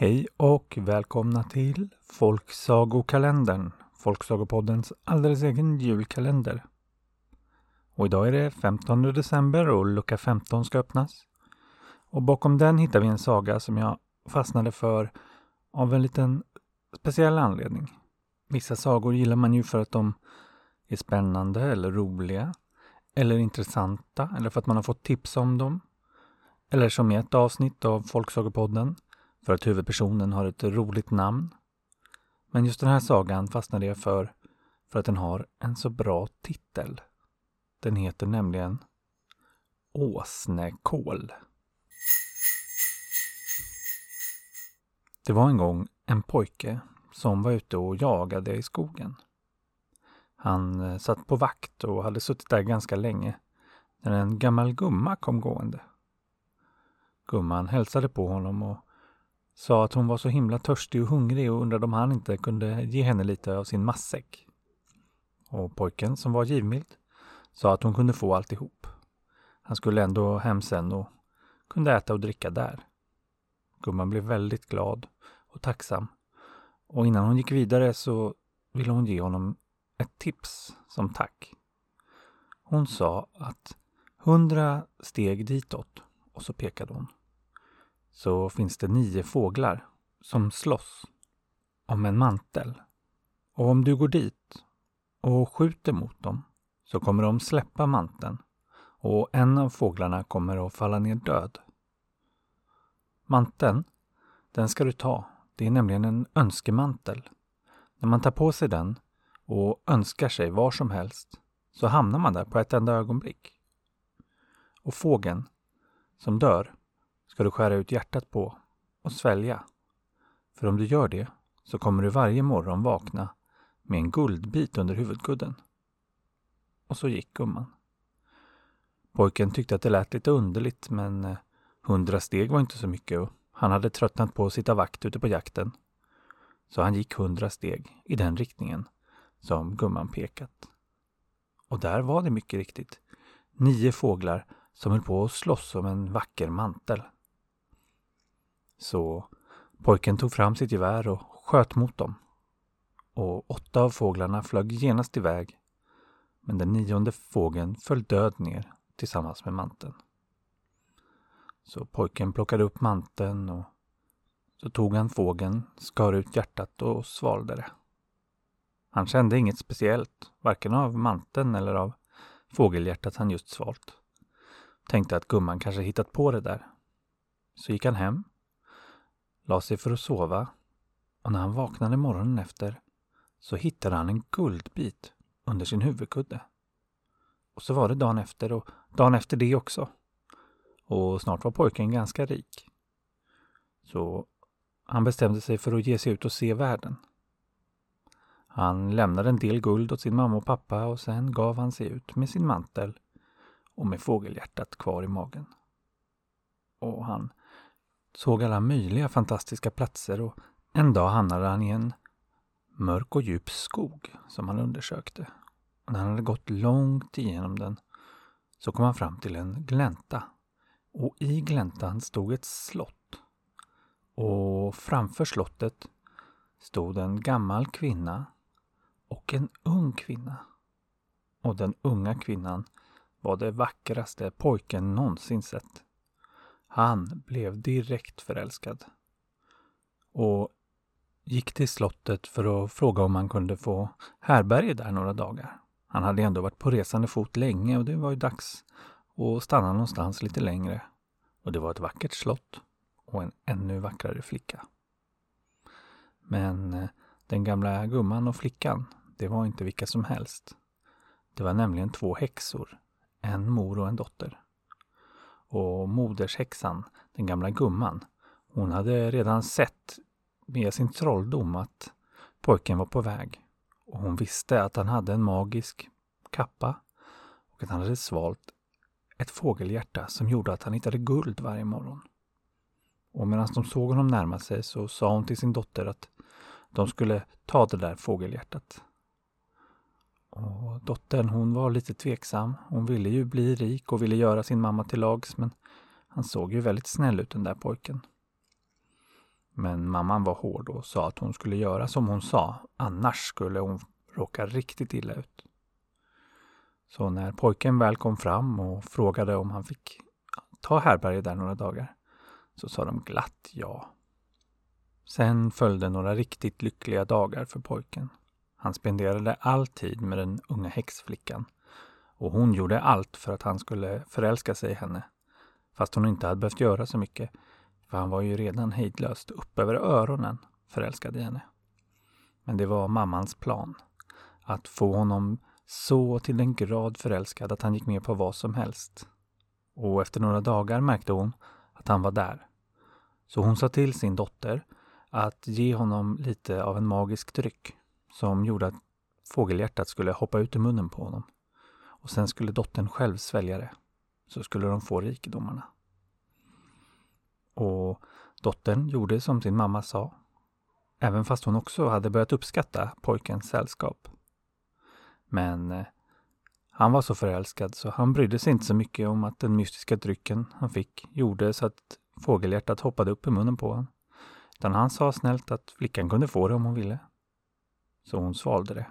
Hej och välkomna till Folksagokalendern, Folksagopoddens alldeles egen julkalender. Och idag är det 15 december och lucka 15 ska öppnas. Och bakom den hittar vi en saga som jag fastnade för av en liten speciell anledning. Vissa sagor gillar man ju för att de är spännande eller roliga eller intressanta eller för att man har fått tips om dem. Eller som i ett avsnitt av Folksagopodden för att huvudpersonen har ett roligt namn. Men just den här sagan fastnade jag för för att den har en så bra titel. Den heter nämligen Åsnekål. Det var en gång en pojke som var ute och jagade i skogen. Han eh, satt på vakt och hade suttit där ganska länge när en gammal gumma kom gående. Gumman hälsade på honom och sa att hon var så himla törstig och hungrig och undrade om han inte kunde ge henne lite av sin matsäck. Och pojken, som var givmild, sa att hon kunde få alltihop. Han skulle ändå hem sen och kunde äta och dricka där. Gumman blev väldigt glad och tacksam. Och innan hon gick vidare så ville hon ge honom ett tips som tack. Hon sa att hundra steg ditåt och så pekade hon så finns det nio fåglar som slåss om en mantel. Och om du går dit och skjuter mot dem så kommer de släppa manteln och en av fåglarna kommer att falla ner död. Manteln, den ska du ta. Det är nämligen en önskemantel. När man tar på sig den och önskar sig var som helst så hamnar man där på ett enda ögonblick. Och fågeln som dör, ska du skära ut hjärtat på och svälja. För om du gör det så kommer du varje morgon vakna med en guldbit under huvudkudden. Och så gick gumman. Pojken tyckte att det lät lite underligt men eh, hundra steg var inte så mycket och han hade tröttnat på att sitta vakt ute på jakten. Så han gick hundra steg i den riktningen som gumman pekat. Och där var det mycket riktigt nio fåglar som höll på att slåss om en vacker mantel. Så pojken tog fram sitt gevär och sköt mot dem. Och åtta av fåglarna flög genast iväg. Men den nionde fågeln föll död ner tillsammans med manteln. Så pojken plockade upp manteln och så tog han fågeln, skar ut hjärtat och svalde det. Han kände inget speciellt, varken av manteln eller av fågelhjärtat han just svalt. Tänkte att gumman kanske hittat på det där. Så gick han hem la sig för att sova och när han vaknade morgonen efter så hittade han en guldbit under sin huvudkudde. Och så var det dagen efter och dagen efter det också. Och snart var pojken ganska rik. Så han bestämde sig för att ge sig ut och se världen. Han lämnade en del guld åt sin mamma och pappa och sen gav han sig ut med sin mantel och med fågelhjärtat kvar i magen. Och han såg alla möjliga fantastiska platser och en dag hamnade han i en mörk och djup skog som han undersökte. Och när han hade gått långt igenom den så kom han fram till en glänta. Och i gläntan stod ett slott. Och framför slottet stod en gammal kvinna och en ung kvinna. Och den unga kvinnan var det vackraste pojken någonsin sett. Han blev direkt förälskad och gick till slottet för att fråga om han kunde få härberge där några dagar. Han hade ändå varit på resande fot länge och det var ju dags att stanna någonstans lite längre. Och det var ett vackert slott och en ännu vackrare flicka. Men eh, den gamla gumman och flickan, det var inte vilka som helst. Det var nämligen två häxor, en mor och en dotter. Och modershäxan, den gamla gumman, hon hade redan sett med sin trolldom att pojken var på väg. Och hon visste att han hade en magisk kappa och att han hade svalt ett fågelhjärta som gjorde att han hittade guld varje morgon. Och medan de såg honom närma sig så sa hon till sin dotter att de skulle ta det där fågelhjärtat. Och dottern hon var lite tveksam. Hon ville ju bli rik och ville göra sin mamma till lags men han såg ju väldigt snäll ut den där pojken. Men mamman var hård och sa att hon skulle göra som hon sa, annars skulle hon råka riktigt illa ut. Så när pojken väl kom fram och frågade om han fick ta härbärge där några dagar, så sa de glatt ja. Sen följde några riktigt lyckliga dagar för pojken. Han spenderade all tid med den unga häxflickan och hon gjorde allt för att han skulle förälska sig i henne. Fast hon inte hade behövt göra så mycket, för han var ju redan hejdlöst upp över öronen förälskad i henne. Men det var mammans plan. Att få honom så till den grad förälskad att han gick med på vad som helst. Och efter några dagar märkte hon att han var där. Så hon sa till sin dotter att ge honom lite av en magisk dryck som gjorde att fågelhjärtat skulle hoppa ut ur munnen på honom. Och sen skulle dottern själv svälja det. Så skulle de få rikedomarna. Och dottern gjorde som sin mamma sa. Även fast hon också hade börjat uppskatta pojkens sällskap. Men eh, han var så förälskad så han brydde sig inte så mycket om att den mystiska drycken han fick gjorde så att fågelhjärtat hoppade upp i munnen på honom. Utan han sa snällt att flickan kunde få det om hon ville. Så hon svalde det.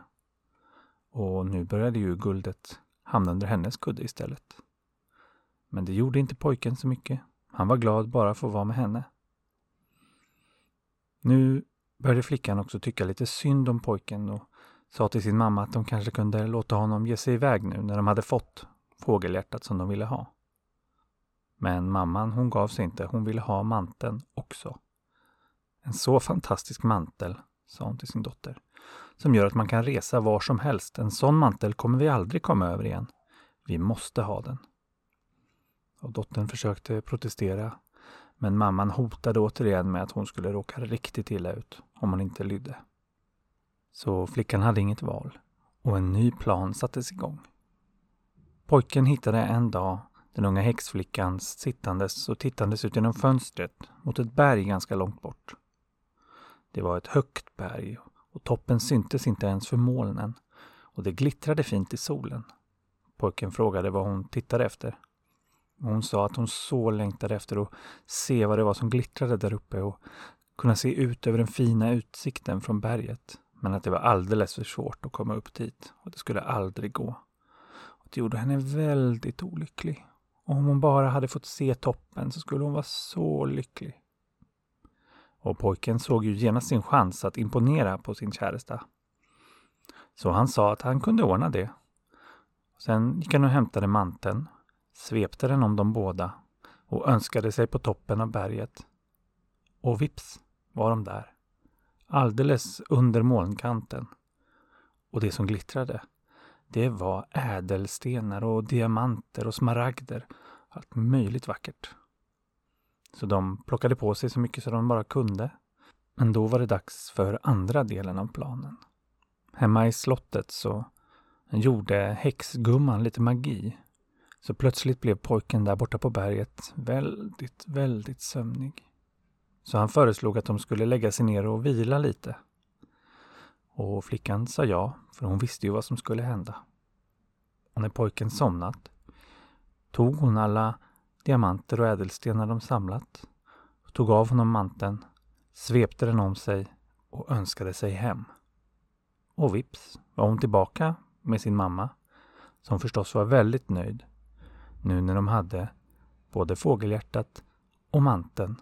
Och nu började ju guldet hamna under hennes kudde istället. Men det gjorde inte pojken så mycket. Han var glad bara för att vara med henne. Nu började flickan också tycka lite synd om pojken och sa till sin mamma att de kanske kunde låta honom ge sig iväg nu när de hade fått fågelhjärtat som de ville ha. Men mamman hon gav sig inte, hon ville ha manteln också. En så fantastisk mantel, sa hon till sin dotter, som gör att man kan resa var som helst. En sån mantel kommer vi aldrig komma över igen. Vi måste ha den. Och dottern försökte protestera, men mamman hotade återigen med att hon skulle råka riktigt illa ut om hon inte lydde. Så flickan hade inget val och en ny plan sattes igång. Pojken hittade en dag den unga häxflickan sittandes och tittandes ut genom fönstret mot ett berg ganska långt bort. Det var ett högt berg och toppen syntes inte ens för molnen och det glittrade fint i solen. Pojken frågade vad hon tittade efter. Hon sa att hon så längtade efter att se vad det var som glittrade där uppe och kunna se ut över den fina utsikten från berget. Men att det var alldeles för svårt att komma upp dit och det skulle aldrig gå. Och det gjorde henne väldigt olycklig. Och om hon bara hade fått se toppen så skulle hon vara så lycklig. Och pojken såg ju genast sin chans att imponera på sin käresta. Så han sa att han kunde ordna det. Sen gick han och hämtade manteln, svepte den om de båda och önskade sig på toppen av berget. Och vips var de där alldeles under molnkanten. Och det som glittrade, det var ädelstenar och diamanter och smaragder. Allt möjligt vackert. Så de plockade på sig så mycket som de bara kunde. Men då var det dags för andra delen av planen. Hemma i slottet så gjorde häxgumman lite magi. Så plötsligt blev pojken där borta på berget väldigt, väldigt sömnig. Så han föreslog att de skulle lägga sig ner och vila lite. Och flickan sa ja, för hon visste ju vad som skulle hända. Och när pojken somnat tog hon alla diamanter och ädelstenar de samlat, och tog av honom manteln, svepte den om sig och önskade sig hem. Och vips var hon tillbaka med sin mamma, som förstås var väldigt nöjd, nu när de hade både fågelhjärtat och manteln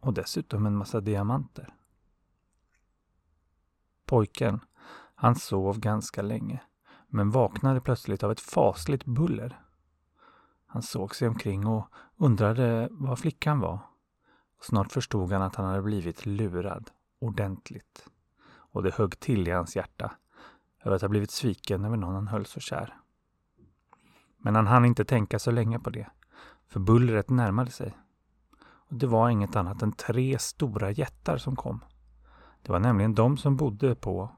och dessutom en massa diamanter. Pojken, han sov ganska länge, men vaknade plötsligt av ett fasligt buller. Han såg sig omkring och undrade var flickan var. Snart förstod han att han hade blivit lurad ordentligt. Och det högg till i hans hjärta över att ha blivit sviken över någon han höll så kär. Men han hann inte tänka så länge på det, för bullret närmade sig. Och det var inget annat än tre stora jättar som kom. Det var nämligen de som bodde på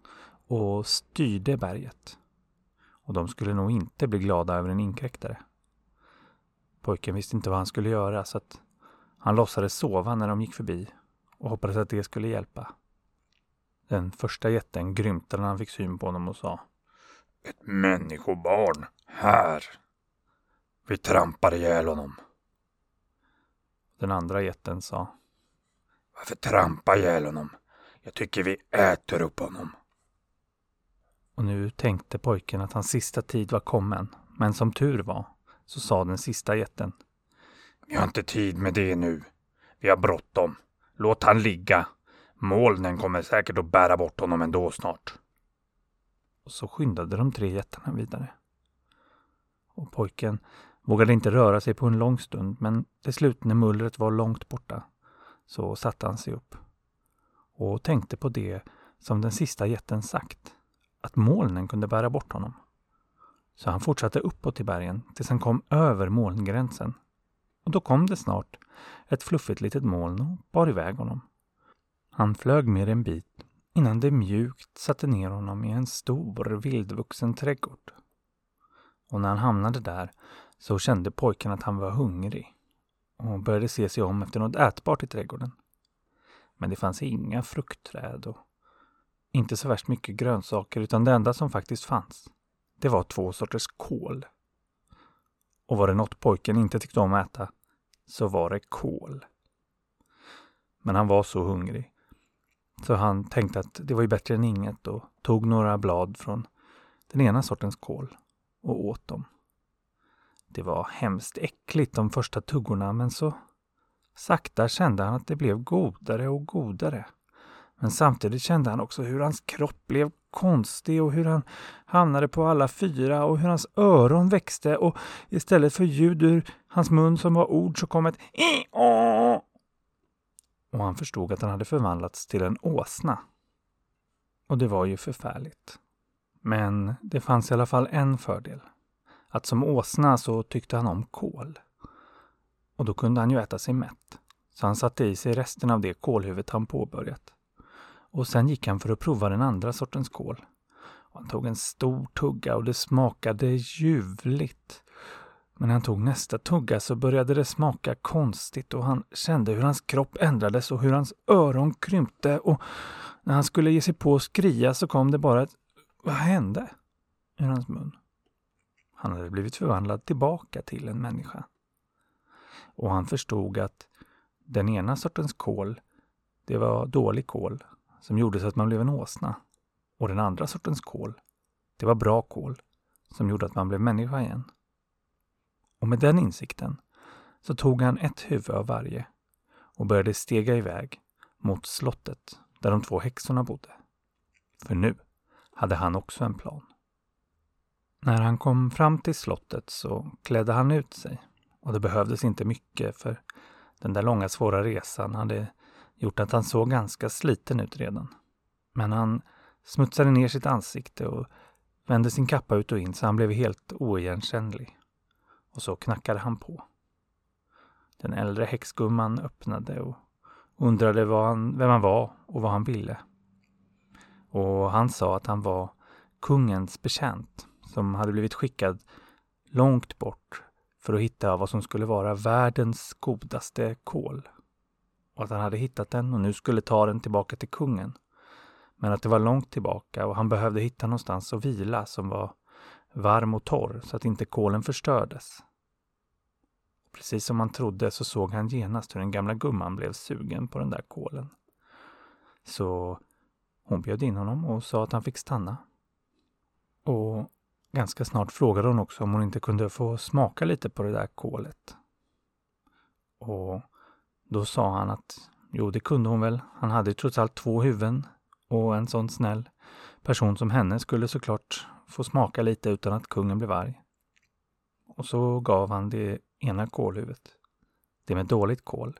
och styrde berget. Och de skulle nog inte bli glada över en inkräktare. Pojken visste inte vad han skulle göra så att han låtsades sova när de gick förbi och hoppades att det skulle hjälpa. Den första jätten grymtade när han fick syn på honom och sa Ett människobarn här! Vi trampar ihjäl honom. Den andra jätten sa Varför trampa ihjäl honom? Jag tycker vi äter upp honom. Och nu tänkte pojken att hans sista tid var kommen. Men som tur var så sa den sista jätten. Vi har inte tid med det nu. Vi har bråttom. Låt han ligga. Molnen kommer säkert att bära bort honom ändå snart. Och så skyndade de tre jättarna vidare. Och pojken vågade inte röra sig på en lång stund, men till slut när mullret var långt borta så satte han sig upp och tänkte på det som den sista jätten sagt, att molnen kunde bära bort honom. Så han fortsatte uppåt i bergen tills han kom över molngränsen. Och då kom det snart ett fluffigt litet moln och bar iväg honom. Han flög med en bit innan det mjukt satte ner honom i en stor vildvuxen trädgård. Och när han hamnade där så kände pojken att han var hungrig och började se sig om efter något ätbart i trädgården. Men det fanns inga fruktträd och inte så värst mycket grönsaker utan det enda som faktiskt fanns, det var två sorters kål. Och var det något pojken inte tyckte om att äta, så var det kål. Men han var så hungrig. Så han tänkte att det var ju bättre än inget och tog några blad från den ena sortens kål och åt dem. Det var hemskt äckligt de första tuggorna men så sakta kände han att det blev godare och godare. Men samtidigt kände han också hur hans kropp blev konstig och hur han hamnade på alla fyra och hur hans öron växte och istället för ljud ur hans mun som var ord så kom ett och han förstod att han hade förvandlats till en åsna. Och det var ju förfärligt. Men det fanns i alla fall en fördel. Att som åsna så tyckte han om kål. Och då kunde han ju äta sig mätt. Så han satte i sig resten av det kålhuvudet han påbörjat. Och sen gick han för att prova den andra sortens kål. Han tog en stor tugga och det smakade ljuvligt. Men när han tog nästa tugga så började det smaka konstigt och han kände hur hans kropp ändrades och hur hans öron krympte och när han skulle ge sig på att skria så kom det bara ett Vad hände? ur hans mun. Han hade blivit förvandlad tillbaka till en människa. Och han förstod att den ena sortens kol, det var dålig kol som gjorde så att man blev en åsna. Och den andra sortens kol, det var bra kol som gjorde att man blev människa igen. Och med den insikten så tog han ett huvud av varje och började stega iväg mot slottet där de två häxorna bodde. För nu hade han också en plan. När han kom fram till slottet så klädde han ut sig och det behövdes inte mycket för den där långa svåra resan hade gjort att han såg ganska sliten ut redan. Men han smutsade ner sitt ansikte och vände sin kappa ut och in så han blev helt oigenkännlig. Och så knackade han på. Den äldre häxgumman öppnade och undrade han, vem han var och vad han ville. Och han sa att han var kungens betjänt som hade blivit skickad långt bort för att hitta vad som skulle vara världens godaste kol. Och att han hade hittat den och nu skulle ta den tillbaka till kungen. Men att det var långt tillbaka och han behövde hitta någonstans att vila som var varm och torr så att inte kolen förstördes. Precis som han trodde så såg han genast hur den gamla gumman blev sugen på den där kolen. Så hon bjöd in honom och sa att han fick stanna. Och ganska snart frågade hon också om hon inte kunde få smaka lite på det där kolet. Och då sa han att jo, det kunde hon väl. Han hade ju trots allt två huvuden och en sån snäll person som henne skulle såklart få smaka lite utan att kungen blev arg. Och så gav han det ena kålhuvudet, det med dåligt kål,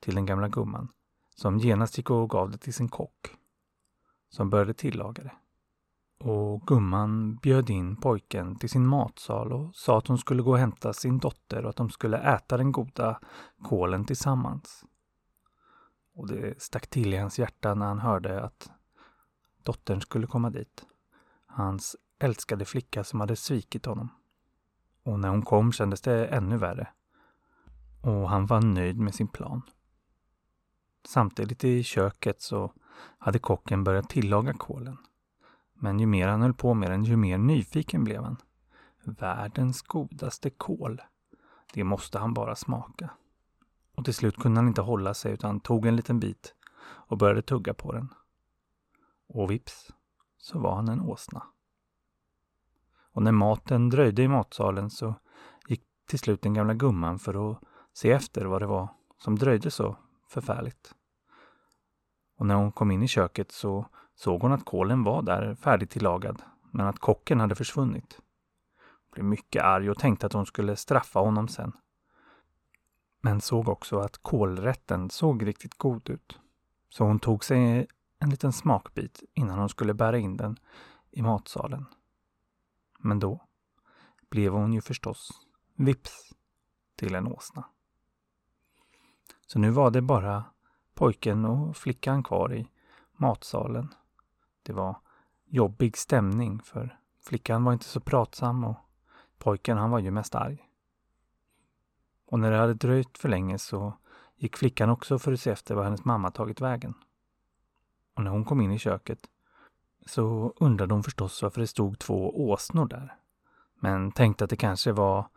till den gamla gumman som genast gick och gav det till sin kock som började tillaga det. Och gumman bjöd in pojken till sin matsal och sa att hon skulle gå och hämta sin dotter och att de skulle äta den goda kålen tillsammans. Och det stack till i hans hjärta när han hörde att dottern skulle komma dit. Hans älskade flicka som hade svikit honom. Och när hon kom kändes det ännu värre. Och han var nöjd med sin plan. Samtidigt i köket så hade kocken börjat tillaga kålen. Men ju mer han höll på med den, ju mer nyfiken blev han. Världens godaste kål. Det måste han bara smaka. Och till slut kunde han inte hålla sig utan tog en liten bit och började tugga på den. Och vips så var han en åsna. Och när maten dröjde i matsalen så gick till slut den gamla gumman för att se efter vad det var som dröjde så förfärligt. Och när hon kom in i köket så såg hon att kålen var där färdigtillagad, men att kocken hade försvunnit. Hon blev mycket arg och tänkte att hon skulle straffa honom sen. Men såg också att kålrätten såg riktigt god ut. Så hon tog sig en liten smakbit innan hon skulle bära in den i matsalen. Men då blev hon ju förstås vips till en åsna. Så nu var det bara pojken och flickan kvar i matsalen. Det var jobbig stämning för flickan var inte så pratsam och pojken han var ju mest arg. Och när det hade dröjt för länge så gick flickan också för att se efter var hennes mamma tagit vägen. Och när hon kom in i köket så undrade hon förstås varför det stod två åsnor där. Men tänkte att det kanske var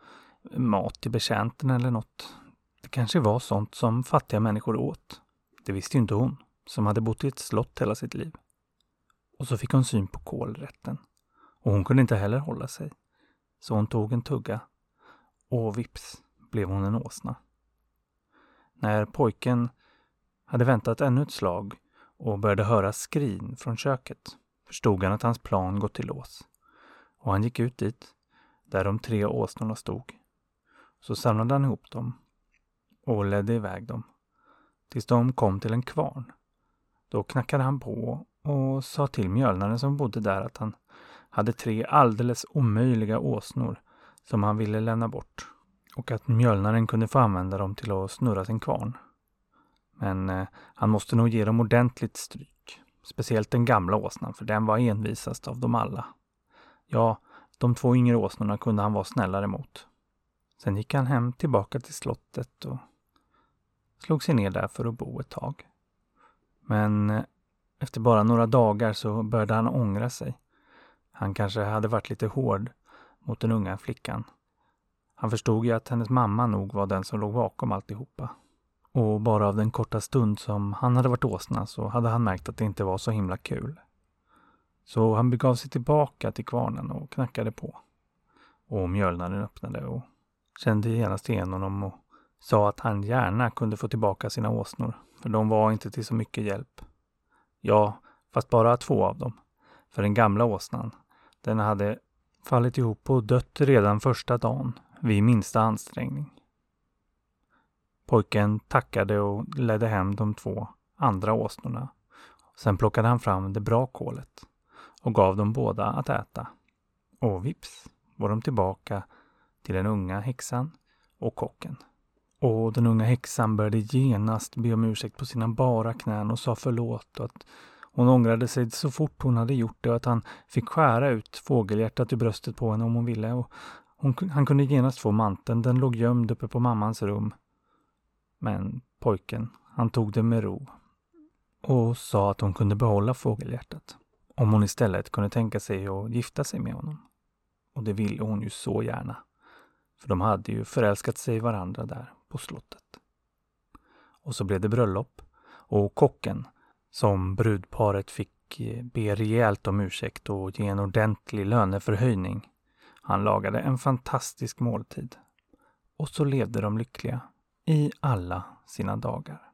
mat till betjänten eller något. Det kanske var sånt som fattiga människor åt. Det visste ju inte hon, som hade bott i ett slott hela sitt liv. Och så fick hon syn på kolrätten. Och hon kunde inte heller hålla sig. Så hon tog en tugga. Och vips blev hon en åsna. När pojken hade väntat ännu ett slag och började höra skrin från köket förstod han att hans plan gått till lås. Och han gick ut dit, där de tre åsnorna stod. Så samlade han ihop dem och ledde iväg dem tills de kom till en kvarn. Då knackade han på och sa till mjölnaren som bodde där att han hade tre alldeles omöjliga åsnor som han ville lämna bort och att mjölnaren kunde få använda dem till att snurra sin kvarn. Men eh, han måste nog ge dem ordentligt stryk. Speciellt den gamla åsnan, för den var envisast av dem alla. Ja, de två yngre åsnorna kunde han vara snällare mot. Sen gick han hem tillbaka till slottet och slog sig ner där för att bo ett tag. Men eh, efter bara några dagar så började han ångra sig. Han kanske hade varit lite hård mot den unga flickan. Han förstod ju att hennes mamma nog var den som låg bakom alltihopa. Och bara av den korta stund som han hade varit åsna så hade han märkt att det inte var så himla kul. Så han begav sig tillbaka till kvarnen och knackade på. Och mjölnaren öppnade och kände genast igen honom och sa att han gärna kunde få tillbaka sina åsnor, för de var inte till så mycket hjälp. Ja, fast bara två av dem. För den gamla åsnan, den hade fallit ihop och dött redan första dagen, vid minsta ansträngning. Pojken tackade och ledde hem de två andra åsnorna. Sen plockade han fram det bra kolet och gav dem båda att äta. Och vips var de tillbaka till den unga häxan och kocken. Och den unga häxan började genast be om ursäkt på sina bara knän och sa förlåt och att hon ångrade sig så fort hon hade gjort det och att han fick skära ut fågelhjärtat ur bröstet på henne om hon ville. Och hon, han kunde genast få manteln, den låg gömd uppe på mammans rum. Men pojken, han tog det med ro och sa att hon kunde behålla fågelhjärtat om hon istället kunde tänka sig att gifta sig med honom. Och det ville hon ju så gärna. För de hade ju förälskat sig i varandra där på slottet. Och så blev det bröllop och kocken, som brudparet fick eh, be rejält om ursäkt och ge en ordentlig löneförhöjning. Han lagade en fantastisk måltid. Och så levde de lyckliga i alla sina dagar.